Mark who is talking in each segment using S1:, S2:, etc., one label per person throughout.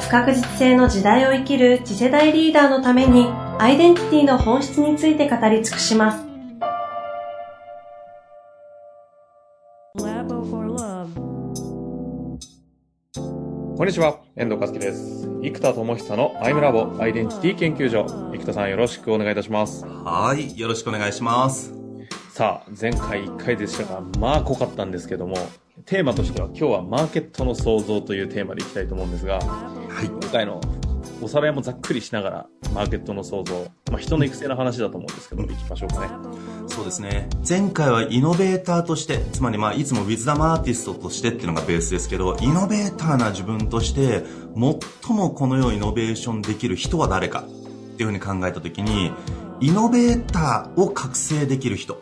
S1: 不確実性の時代を生きる次世代リーダーのためにアイデンティティの本質について語り尽くします。
S2: こんにちは、遠藤和樹です。生田智久のアイムラボアイデンティティ研究所。生田さんよろしくお願いいたします。
S3: はい、よろしくお願いします。
S2: さあ、前回1回でしたが、まあ濃かったんですけども、テーマとしては今日はマーケットの創造というテーマでいきたいと思うんですが、はい、今回のおさらいもざっくりしながら、マーケットの創造、まあ、人の育成の話だと思うんですけど、行きましょうかね。
S3: そうですね。前回はイノベーターとして、つまりまあ、いつもウィズダムアーティストとしてっていうのがベースですけど、イノベーターな自分として、最もこの世をイノベーションできる人は誰かっていうふうに考えたときに、イノベーターを覚醒できる人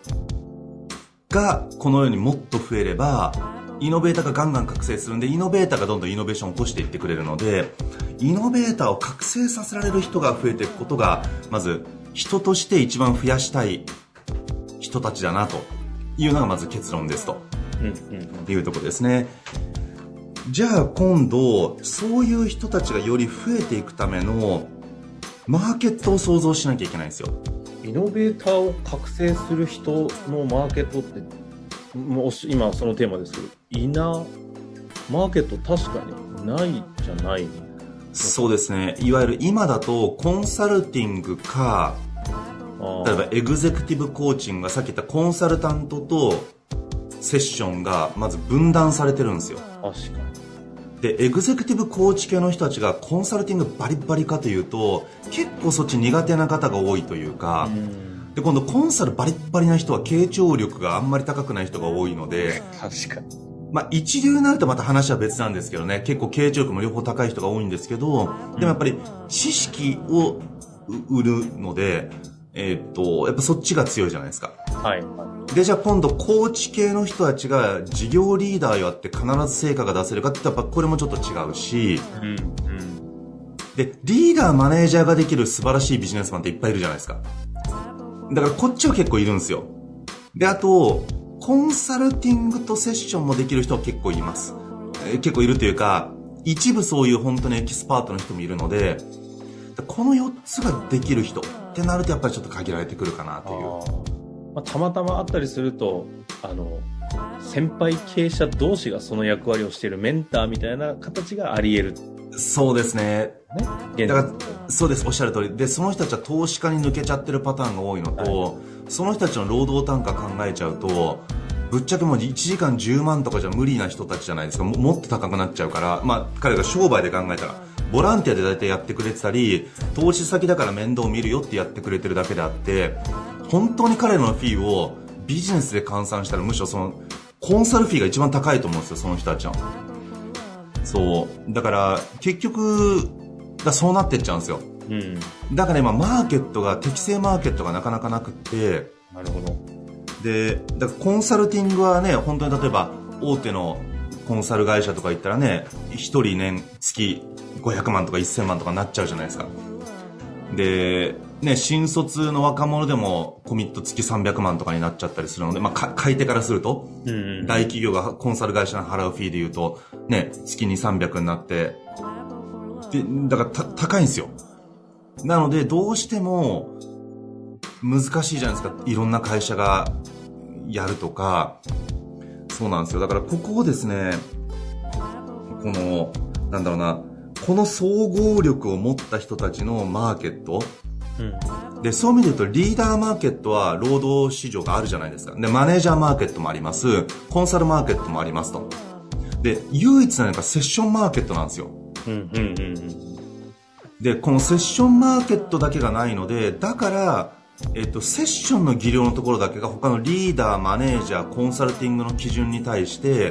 S3: がこの世にもっと増えれば、イノベーターがガンガン覚醒するんで、イノベーターがどんどんイノベーションを起こしていってくれるので、イノベーターを覚醒させられる人が増えていくことが、まず、人として一番増やしたい人たちだなというのがまず結論ですと。っていうところですね。じゃあ今度、そういう人たちがより増えていくための、マーケットを想像しなきゃいけないんですよ。
S2: イノベーターを覚醒する人のマーケットってもう今そのテーマですけど、いな、マーケット確かにないじゃない
S3: そうですね。いわゆる今だとコンサルティングか、例えばエグゼクティブコーチングがさっき言ったコンサルタントとセッションがまず分断されてるんですよ。
S2: 確かに。
S3: で、エグゼクティブコーチ系の人たちがコンサルティングバリバリかというと、結構そっち苦手な方が多いというか、うで今度コンサルバリッバリな人は傾聴力があんまり高くない人が多いので
S2: 確かに
S3: まあ一流になるとまた話は別なんですけどね。結構傾聴力も両方高い人が多いんですけどでもやっぱり知識を売るのでえー、っとやっぱそっちが強いじゃないですか。
S2: はい。
S3: でじゃあ今度コーチ系の人たちが事業リーダーやって必ず成果が出せるかってやっぱこれもちょっと違うし、うんうん、でリーダーマネージャーができる素晴らしいビジネスマンっていっぱいいるじゃないですか。だからこっちは結構いるんですよ。で、あと、コンサルティングとセッションもできる人は結構います。えー、結構いるというか、一部そういう本当にエキスパートの人もいるので、この4つができる人ってなるとやっぱりちょっと限られてくるかなという。
S2: まあ、たまたまあったりすると、あの、先輩経営者同士がその役割をしているメンターみたいな形があり得る
S3: そうですね。ねだから、そうです、おっしゃる通り。で、その人たちは投資家に抜けちゃってるパターンが多いのと、はい、その人たちの労働単価考えちゃうと、ぶっちゃけもう1時間10万とかじゃ無理な人たちじゃないですか。もっと高くなっちゃうから、まあ、彼が商売で考えたら、ボランティアで大体やってくれてたり、投資先だから面倒見るよってやってくれてるだけであって、本当に彼のフィーをビジネスで換算したらむしろその、コンサルフィーが一番高いと思うんですよ、その人たちの。そう。だから、結局、だそうなってっちゃうんですよ。うん。だから今、マーケットが、適正マーケットがなかなかなくって、
S2: なるほど。
S3: で、だからコンサルティングはね、本当に例えば、大手のコンサル会社とか行ったらね、1人年月500万とか1000万とかなっちゃうじゃないですか。で、ね、新卒の若者でもコミット月300万とかになっちゃったりするので、まあ、買い手からすると、うんうん、大企業がコンサル会社に払うフィーで言うと、ね、月に300になって、で、だから高いんですよ。なので、どうしても、難しいじゃないですか。いろんな会社がやるとか、そうなんですよ。だからここをですね、この、なんだろうな、この総合力を持った人たちのマーケット、うん、でそういう意味で言うとリーダーマーケットは労働市場があるじゃないですか。でマネージャーマーケットもあります。コンサルマーケットもありますと。で唯一なのがセッションマーケットなんですよ、うんうんうん、でこのセッションマーケットだけがないのでだからえっと、セッションの技量のところだけが他のリーダー、マネージャー、コンサルティングの基準に対して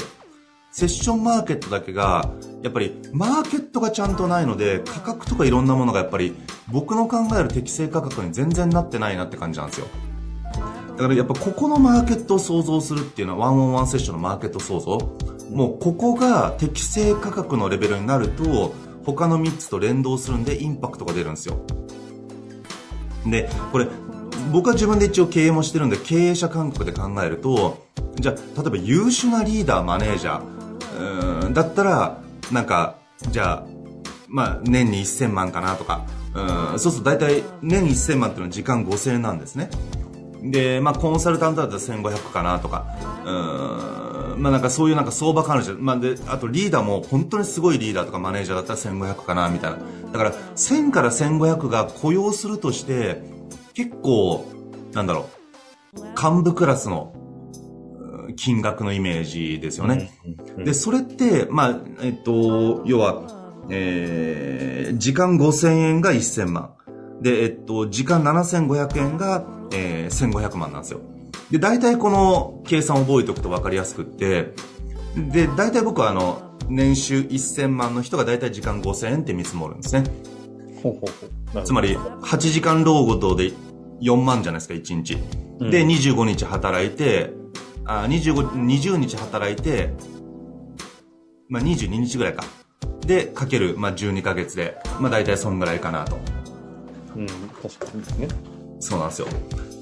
S3: セッションマーケットだけが、やっぱりマーケットがちゃんとないので、価格とかいろんなものがやっぱり僕の考える適正価格に全然なってないなって感じなんですよ。だからやっぱここのマーケットを想像するっていうのはワンオンワンセッションのマーケット創造。もうここが適正価格のレベルになると、他の3つと連動するんでインパクトが出るんですよ。で、これ、僕は自分で一応経営もしてるんで、経営者感覚で考えると、じゃあ、例えば優秀なリーダー、マネージャー、うん、だったら、なんか、じゃあ、まあ、年に1000万かなとか、うん、そうすると大体年に1000万っていうのは時間5000円なんですね。で、まあ、コンサルタントだったら1500かなとか、うん、まあ、なんかそういうなんか相場感じ。まあ、で、あとリーダーも本当にすごいリーダーとかマネージャーだったら1500かなみたいな。だから、1000から1500が雇用するとして、結構、なんだろう、幹部クラスの金額のイメージですよね。で、それって、まあ、えっと、要は、えー、時間5000円が1000万。で、えっと、時間7500円が、えー、1500万なんですよ。で、大体この計算を覚えておくと分かりやすくって、で、大体僕はあの、年収1000万の人が大体時間5000円って見積もるんですね。ほうほうほうつまり、8時間労働で4万じゃないですか、1日。で、25日働いて、あ25、20日働いて、まあ、22日ぐらいか。で、かける、まあ、12ヶ月で、まあ、大体そんぐらいかなと。
S2: うん、確かにですね。
S3: そうなんですよ。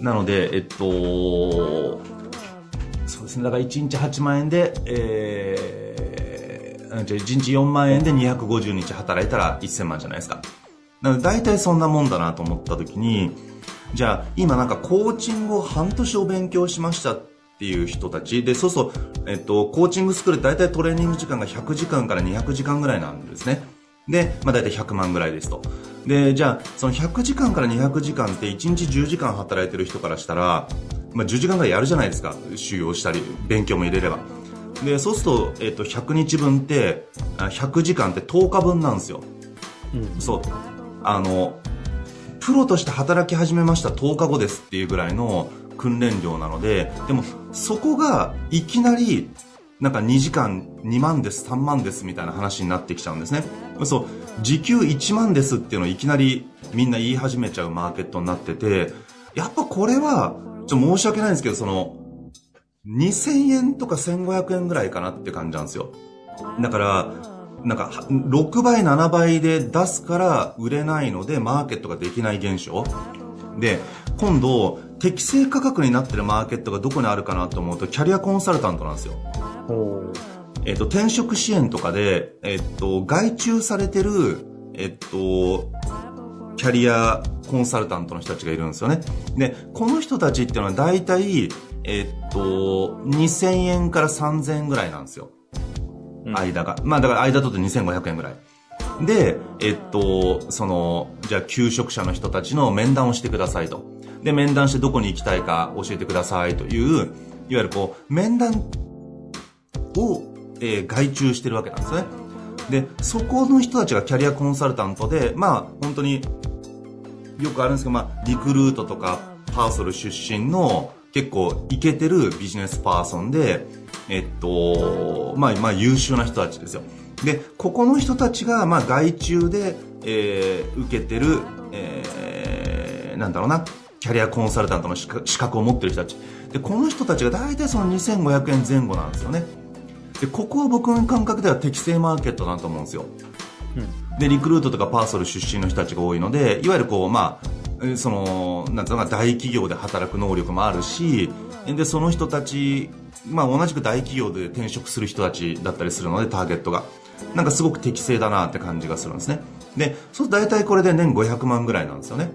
S3: なので、えっと、そうですね、だから1日8万円で、えー、1日4万円で250日働いたら1000万じゃないですか。なので、大体そんなもんだなと思った時に、じゃあ、今なんかコーチングを半年お勉強しましたっていう人たちでそうそう、えっと、コーチングスクール大体トレーニング時間が100時間から200時間ぐらいなんですねで、まあ、大体100万ぐらいですと。でじゃあその100時間から200時間って1日10時間働いてる人からしたら、まあ、10時間ぐらいやるじゃないですか。修養したり勉強も入れれば。でそうすると,、えっと100日分って100時間って10日分なんですよ、うん、そう。あのプロとして働き始めました10日後ですっていうぐらいの訓練量なので、でもそこがいきなりなんか2時間2万です、3万ですみたいな話になってきちゃうんですね。そう、時給1万ですっていうのをいきなりみんな言い始めちゃうマーケットになってて、やっぱこれは、ちょっと申し訳ないんですけど、その、2000円とか1500円ぐらいかなって感じなんですよ。だから、なんか、6倍、7倍で出すから売れないので、マーケットができない現象。で、今度、適正価格になってるマーケットがどこにあるかなと思うと、キャリアコンサルタントなんですよ。えっ、と、転職支援とかで、えっ、と、外注されてる、えっ、と、キャリアコンサルタントの人たちがいるんですよね。で、この人たちっていうのは大体、えっと、2000円から3000円ぐらいなんですよ。間が。まあだから間とって2500円ぐらい。で、えっと、その、じゃあ求職者の人たちの面談をしてくださいと。で、面談してどこに行きたいか教えてくださいという、いわゆるこう、面談を、えー、外注してるわけなんですね。で、そこの人たちがキャリアコンサルタントで、まあ、本当に、よくあるんですけど、まあ、リクルートとか、パーソル出身の、結構、イケてるビジネスパーソンで、えっと、まあ、まあ、優秀な人たちですよ。で、ここの人たちが、まあ、外注で、えー、受けてる、えー、なんだろうな、キャリアコンサルタントの資格を持ってる人たち。で、この人たちが大体その2500円前後なんですよね。で、ここは僕の感覚では適正マーケットだと思うんですよ。うん、で、リクルートとかパーソル出身の人たちが多いので、いわゆるこう、まあ、その、なんていうのか、大企業で働く能力もあるし、で、その人たち、まあ同じく大企業で転職する人たちだったりするので、ターゲットが。なんかすごく適正だなって感じがするんですね。で、そう大体これで年500万ぐらいなんですよね。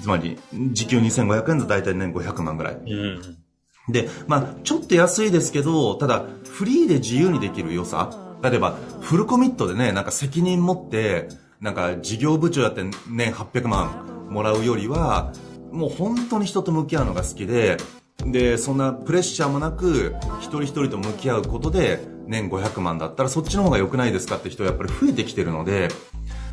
S3: つまり、時給2500円と大体年500万ぐらい。うんで、まあ、ちょっと安いですけど、ただ、フリーで自由にできる良さ。例えば、フルコミットでね、なんか責任持って、なんか事業部長やって年800万もらうよりは、もう本当に人と向き合うのが好きで、で、そんなプレッシャーもなく、一人一人と向き合うことで、年500万だったらそっちの方が良くないですかって人はやっぱり増えてきてるので、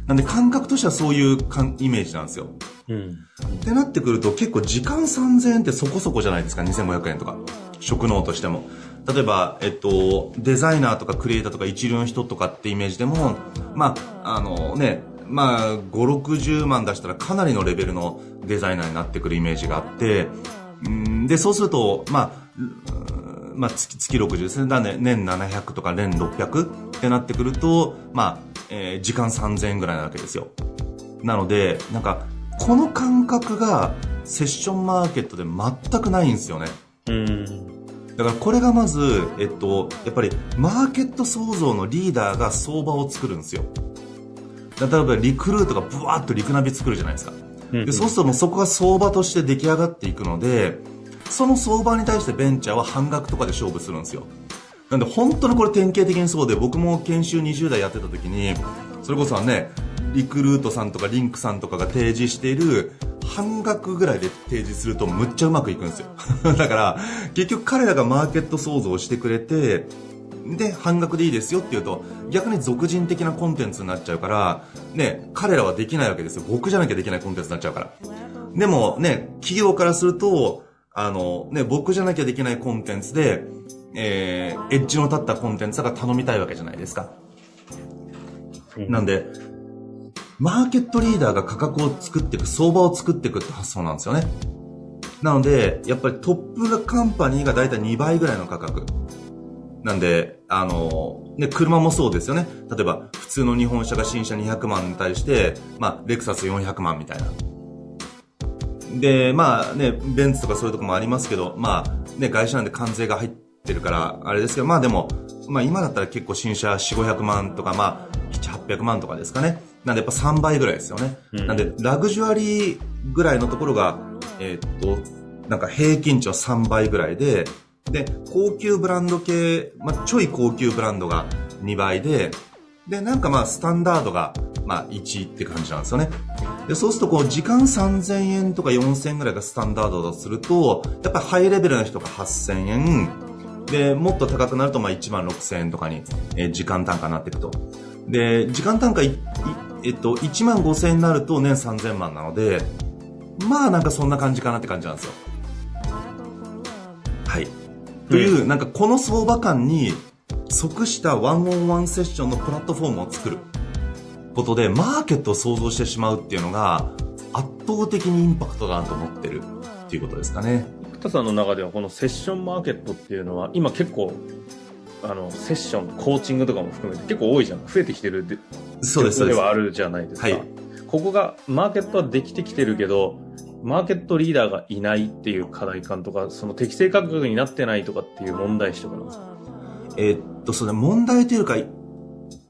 S3: なんで感覚としてはそういうイメージなんですよ。うん。ってなってくると結構時間3000円ってそこそこじゃないですか、2500円とか。食能としても。例えば、えっと、デザイナーとかクリエイターとか一流の人とかってイメージでも、まあ、あのね、まあ、5、60万出したらかなりのレベルのデザイナーになってくるイメージがあって、んで、そうすると、まあ、まあ、月月60ですね。なんで、年700とか年600ってなってくると、まあ、えー、時間3000円ぐらいなわけですよ。なので、なんか、この感覚がセッションマーケットで全くないんですよね。うん。だからこれがまず、えっと、やっぱりマーケット創造のリーダーが相場を作るんですよ。例えばリクルートがブワーッとリクナビ作るじゃないですか。でそうするともうそこが相場として出来上がっていくので、その相場に対してベンチャーは半額とかで勝負するんですよ。なんで本当にこれ典型的にそうで、僕も研修20代やってた時に、それこそはね、リクルートさんとかリンクさんとかが提示している半額ぐらいで提示するとむっちゃうまくいくんですよ。だから、結局彼らがマーケット創造してくれて、で、半額でいいですよって言うと、逆に俗人的なコンテンツになっちゃうから、ね、彼らはできないわけですよ。僕じゃなきゃできないコンテンツになっちゃうから。でもね、企業からすると、あの、ね、僕じゃなきゃできないコンテンツで、えー、エッジの立ったコンテンツが頼みたいわけじゃないですか。うん、なんで、マーケットリーダーが価格を作っていく、相場を作っていくって発想なんですよね。なので、やっぱりトップカンパニーがだいたい2倍ぐらいの価格。なんで、あの、ね、車もそうですよね。例えば、普通の日本車が新車200万に対して、まあ、レクサス400万みたいな。で、まあね、ベンツとかそういうとこもありますけど、まあ、ね、外車なんで関税が入ってるから、あれですけど、まあでも、まあ今だったら結構新車4、500万とか、まあ、7、800万とかですかね。なんでやっぱ3倍ぐらいですよね。うん、なんで、ラグジュアリーぐらいのところが、えー、っと、なんか平均値は3倍ぐらいで、で、高級ブランド系、まあ、ちょい高級ブランドが2倍で、で、なんかまあ、スタンダードが、まあ、1って感じなんですよね。で、そうすると、こう、時間3000円とか4000円ぐらいがスタンダードだとすると、やっぱりハイレベルな人が8000円、で、もっと高くなると、まあ、1万6000円とかに、えー、時間単価になっていくと。で、時間単価、えっと、1万5000円になると年3000万なので、まあ、なんかそんな感じかなって感じなんですよ。はい。という、なんかこの相場感に即したワンオンワンセッションのプラットフォームを作ることで、マーケットを想像してしまうっていうのが、圧倒的にインパクトだなと思ってるっていうことですかね。
S2: 生田さんの中ではこのセッションマーケットっていうのは、今結構、あの、セッション、コーチングとかも含めて結構多いじゃん。増えてきてるで、
S3: そうです。で
S2: はあるじゃないですか。はい、ここが、マーケットはできてきてるけど、マーケットリーダーがいないっていう課題感とか、その適正価格になってないとかっていう問題視とかなんですか？
S3: えー、っと、それ問題というか、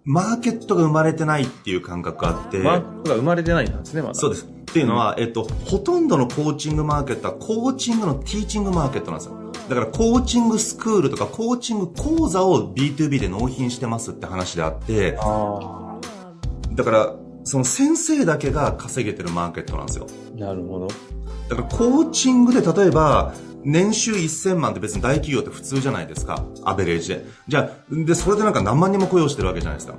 S3: マーケットが生まれてないっていう感覚があって。
S2: マーケットが生まれてないんですね、まだ。
S3: そうです。っていうのは、うん、えっと、ほとんどのコーチングマーケットはコーチングのティーチングマーケットなんですよ。だからコーチングスクールとかコーチング講座を B2B で納品してますって話であって、だから、その先生だけが稼げてるマーケットなんですよ。
S2: なるほど。
S3: だからコーチングで例えば、年収1000万って別に大企業って普通じゃないですか。アベレージで。じゃあ、で、それでなんか何万人も雇用してるわけじゃないですか。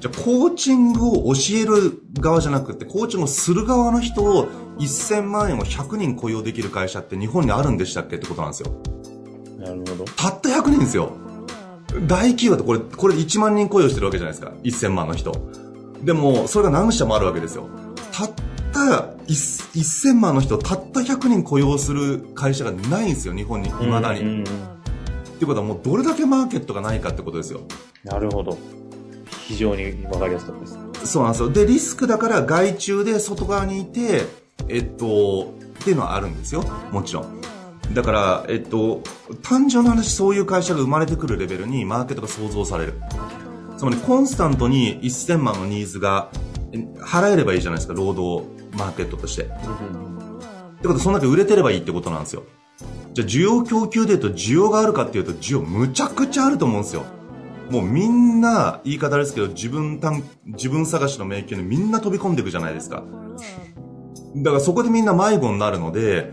S3: じゃあ、コーチングを教える側じゃなくて、コーチングをする側の人を1000万円を100人雇用できる会社って日本にあるんでしたっけってことなんですよ。
S2: なるほど。
S3: たった100人ですよ。大企業ってこれ、これ1万人雇用してるわけじゃないですか。1000万の人。でも、それが何社もあるわけですよ。たった1000万の人たった100人雇用する会社がないんですよ、日本に、いまだに。っていうことはもうどれだけマーケットがないかってことですよ。
S2: なるほど。非常に分かりやすかったです。
S3: そうなんですよ。で、リスクだから外注で外側にいて、えっと、っていうのはあるんですよ。もちろん。だから、えっと、単純な話、そういう会社が生まれてくるレベルにマーケットが想像される。つまり、コンスタントに1000万のニーズが払えればいいじゃないですか、労働マーケットとして。ってことは、そんだけ売れてればいいってことなんですよ。じゃあ、需要供給で言うと、需要があるかっていうと、需要むちゃくちゃあると思うんですよ。もうみんな、言い方ですけど、自分単、自分探しの迷宮にみんな飛び込んでいくじゃないですか。だからそこでみんな迷子になるので、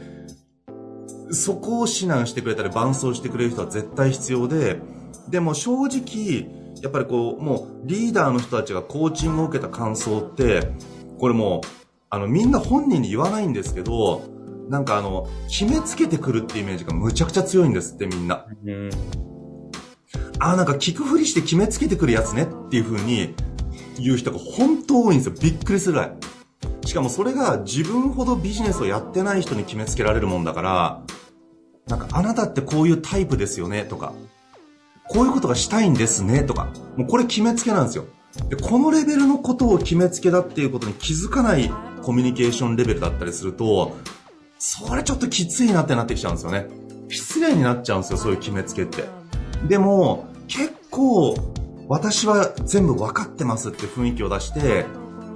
S3: そこを指南してくれたり伴走してくれる人は絶対必要で、でも正直、やっぱりこう、もうリーダーの人たちがコーチングを受けた感想って、これもう、あの、みんな本人に言わないんですけど、なんかあの、決めつけてくるってイメージがむちゃくちゃ強いんですってみんな。あ、なんか聞くふりして決めつけてくるやつねっていう風に言う人が本当多いんですよ。びっくりするぐらい。しかもそれが自分ほどビジネスをやってない人に決めつけられるもんだから、なんかあなたってこういうタイプですよねとか、こういうことがしたいんですねとか、もうこれ決めつけなんですよ。で、このレベルのことを決めつけだっていうことに気づかないコミュニケーションレベルだったりすると、それちょっときついなってなってきちゃうんですよね。失礼になっちゃうんですよ、そういう決めつけって。でも、結構、私は全部分かってますって雰囲気を出して、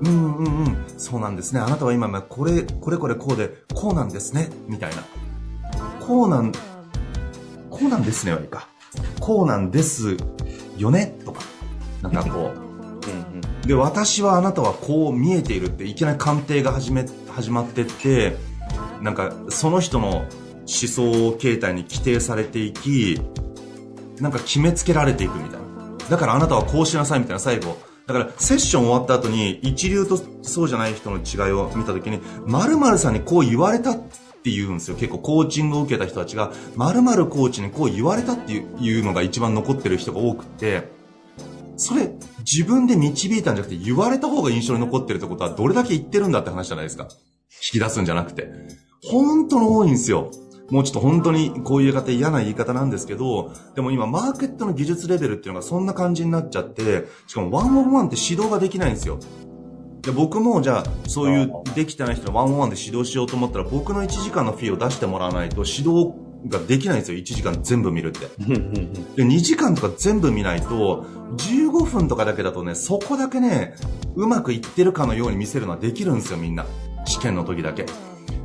S3: うんうんうん、そうなんですね。あなたは今、これ、これこれこうで、こうなんですね。みたいな。こうなん、こうなんですねはいいか。こうなんですよねとか。なんかこう。で、私はあなたはこう見えているって、いきなり鑑定が始め、始まってって、なんか、その人の思想形態に規定されていき、なんか決めつけられていくみたいな。だからあなたはこうしなさいみたいな最後。だからセッション終わった後に一流とそうじゃない人の違いを見た時に、〇〇さんにこう言われたって言うんですよ。結構コーチングを受けた人たちが、〇〇コーチにこう言われたっていうのが一番残ってる人が多くて、それ自分で導いたんじゃなくて言われた方が印象に残ってるってことはどれだけ言ってるんだって話じゃないですか。引き出すんじゃなくて。本当の多いんですよ。もうちょっと本当にこういう言い方嫌な言い方なんですけど、でも今マーケットの技術レベルっていうのがそんな感じになっちゃって、しかもワンオンワンって指導ができないんですよ。で僕もじゃあそういうできてない人のワンオンワンで指導しようと思ったら僕の1時間のフィーを出してもらわないと指導ができないんですよ。1時間全部見るって。で、2時間とか全部見ないと、15分とかだけだとね、そこだけね、うまくいってるかのように見せるのはできるんですよ、みんな。試験の時だけ。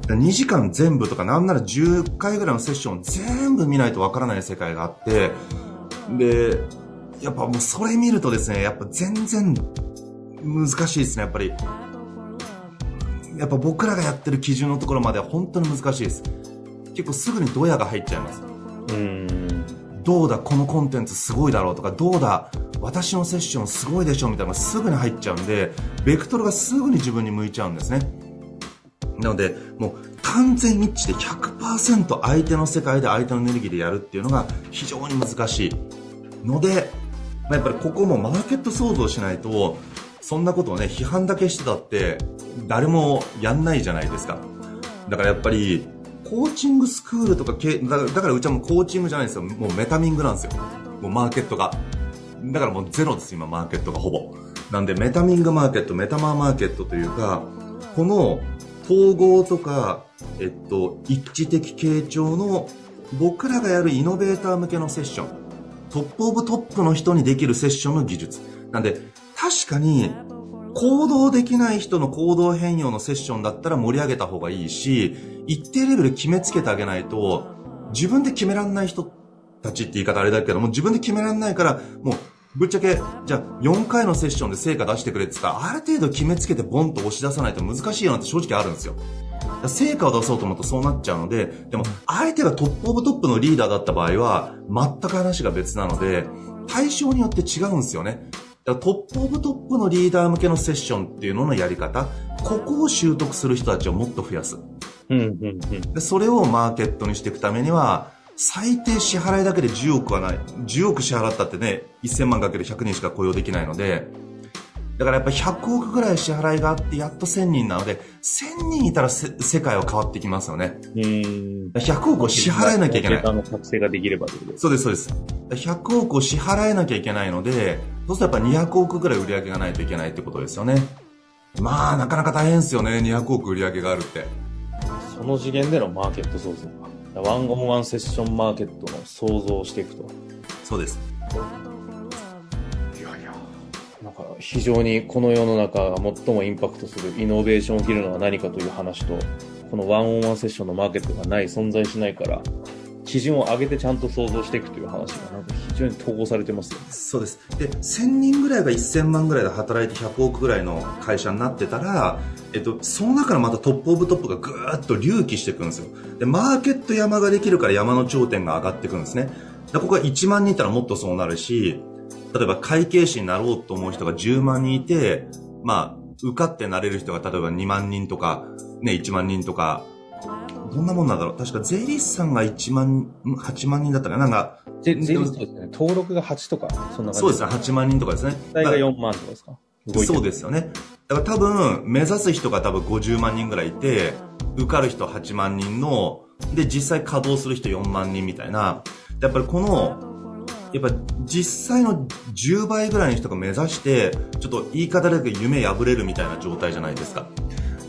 S3: 2時間全部とかなんなら10回ぐらいのセッション全部見ないとわからない世界があって、で、やっぱもうそれ見るとですね、やっぱ全然難しいですね、やっぱり。やっぱ僕らがやってる基準のところまでは本当に難しいです。結構すぐにドヤが入っちゃいます。うんどうだ、このコンテンツすごいだろうとか、どうだ、私のセッションすごいでしょみたいなのがすぐに入っちゃうんで、ベクトルがすぐに自分に向いちゃうんですね。なので、もう完全一致で100%相手の世界で相手のエネルギーでやるっていうのが非常に難しいので、まあ、やっぱりここもマーケット創造しないと、そんなことをね、批判だけしてたって誰もやんないじゃないですか。だからやっぱり、コーチングスクールとか、だからうちはもうコーチングじゃないですよ。もうメタミングなんですよ。もうマーケットが。だからもうゼロです、今マーケットがほぼ。なんでメタミングマーケット、メタマーマーケットというか、この統合とか、えっと、一致的傾聴の僕らがやるイノベーター向けのセッション。トップオブトップの人にできるセッションの技術。なんで、確かに、行動できない人の行動変容のセッションだったら盛り上げた方がいいし、一定レベル決めつけてあげないと、自分で決めらんない人たちって言い方あれだけども、自分で決めらんないから、もうぶっちゃけ、じゃあ4回のセッションで成果出してくれって言ったら、ある程度決めつけてボンと押し出さないと難しいよなって正直あるんですよ。成果を出そうと思うとそうなっちゃうので、でも、相手が top of top のリーダーだった場合は、全く話が別なので、対象によって違うんですよね。だから top of top のリーダー向けのセッションっていうののやり方、ここを習得する人たちをもっと増やす。うんうんうん、でそれをマーケットにしていくためには、最低支払いだけで10億はない。10億支払ったってね、1000万かける100人しか雇用できないので、だからやっぱ100億ぐらい支払いがあってやっと1000人なので、1000人いたら世界は変わってきますよね。うん100億を支払えなきゃいけない。
S2: の作成ができれば
S3: そうです、そうです。100億を支払えなきゃいけないので、そうするとやっぱ200億ぐらい売り上げがないといけないってことですよね。まあ、なかなか大変ですよね、200億売り上げがあるって。
S2: その次元でのマーケット創造か。ワンオンワンセッションマーケットの創造をしていくと。
S3: そうです。
S2: いやいや。なんか非常にこの世の中が最もインパクトするイノベーションを切るのは何かという話と、この one on one セッションのマーケットがない、存在しないから、基準を上げてちゃんと創造していくという話がなんか非常に統合されてますよね。
S3: そうです。で、1000人ぐらいが1000万ぐらいで働いて100億ぐらいの会社になってたら、えっと、その中のまた top of top がぐーっと隆起していくんですよ。で、マーケット山ができるから山の頂点が上がっていくんですね。で、ここが1万人いたらもっとそうなるし、例えば会計士になろうと思う人が10万人いて、まあ、受かってなれる人が例えば2万人とか、ね、1万人とか、どんなもんなんだろう。確か税理士さんが1万、8万人だったかな。なんか、
S2: 税理士ですね。登録が8とか、そんな感じ
S3: そうですね、8万人とかですね。
S2: 大が4万とかですか？
S3: そうですよね。だから多分、目指す人が多分50万人ぐらいいて、受かる人8万人の、で、実際稼働する人4万人みたいな。やっぱりこの、やっぱ実際の10倍ぐらいの人が目指して、ちょっと言い方だけ夢破れるみたいな状態じゃないですか。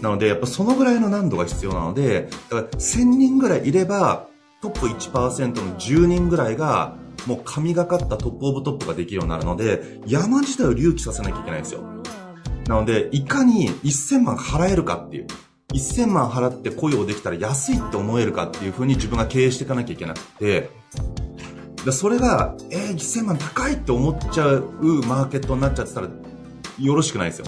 S3: なので、やっぱそのぐらいの難度が必要なので、だから1000人ぐらいいれば、トップ1%の10人ぐらいが、もう神がかったトップオブトップができるようになるので、山自体を隆起させなきゃいけないんですよ。なので、いかに1000万払えるかっていう。1000万払って雇用できたら安いって思えるかっていうふうに自分が経営していかなきゃいけなくて、それが、えー、1000万高いって思っちゃうマーケットになっちゃってたらよろしくないですよ。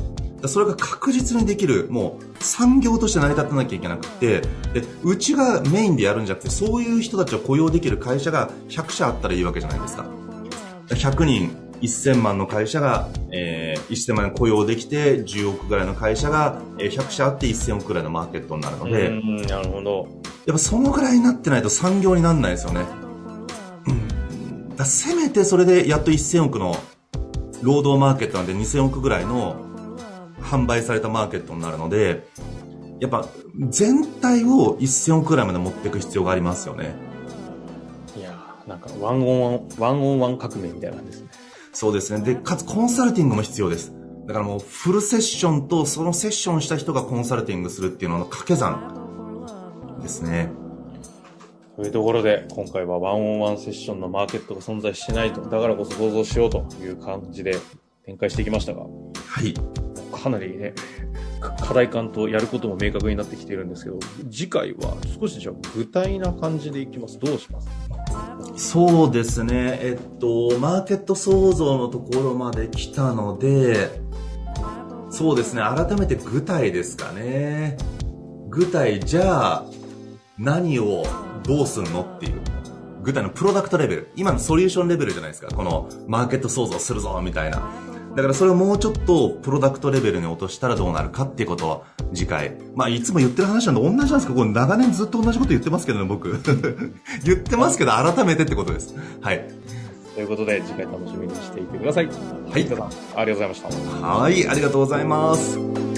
S3: それが確実にできる、もう産業として成り立たなきゃいけなくて、で、うちがメインでやるんじゃなくて、そういう人たちを雇用できる会社が100社あったらいいわけじゃないですか。100人、1000万の会社が、えー、1000万円雇用できて、10億ぐらいの会社が、えー、100社あって1000億ぐらいのマーケットになるので、
S2: なるほど。
S3: やっぱそのぐらいになってないと産業にならないですよね。うん。だせめてそれでやっと1000億の労働マーケットなんで2000億ぐらいの販売されたマーケットになるので、やっぱ全体を1000億くらいまで持っていく必要がありますよね。
S2: いやなんかワンオンワン、ワンオンワン革命みたいな感じですね。
S3: そうですね。で、かつコンサルティングも必要です。だからもうフルセッションとそのセッションした人がコンサルティングするっていうのの掛け算ですね。
S2: というところで、今回はワンオンワンセッションのマーケットが存在してないと、だからこそ想像しようという感じで展開していきましたが、は
S3: い。
S2: かなりね、課題感とやることも明確になってきているんですけど、次回は少しじゃあ具体な感じでいきます。どうします？
S3: そうですね。えっと、マーケット創造のところまで来たので、そうですね。改めて具体ですかね。具体、じゃあ、何をどうすんのっていう。具体のプロダクトレベル。今のソリューションレベルじゃないですか。このマーケット創造するぞ、みたいな。だからそれをもうちょっとプロダクトレベルに落としたらどうなるかっていうことは次回。まあいつも言ってる話なんで同じなんですかこれ長年ずっと同じこと言ってますけどね、僕。言ってますけど改めてってことです。はい。
S2: ということで次回楽しみにしていてください。
S3: はい。
S2: ありがとうございました。
S3: はい、ありがとうございます。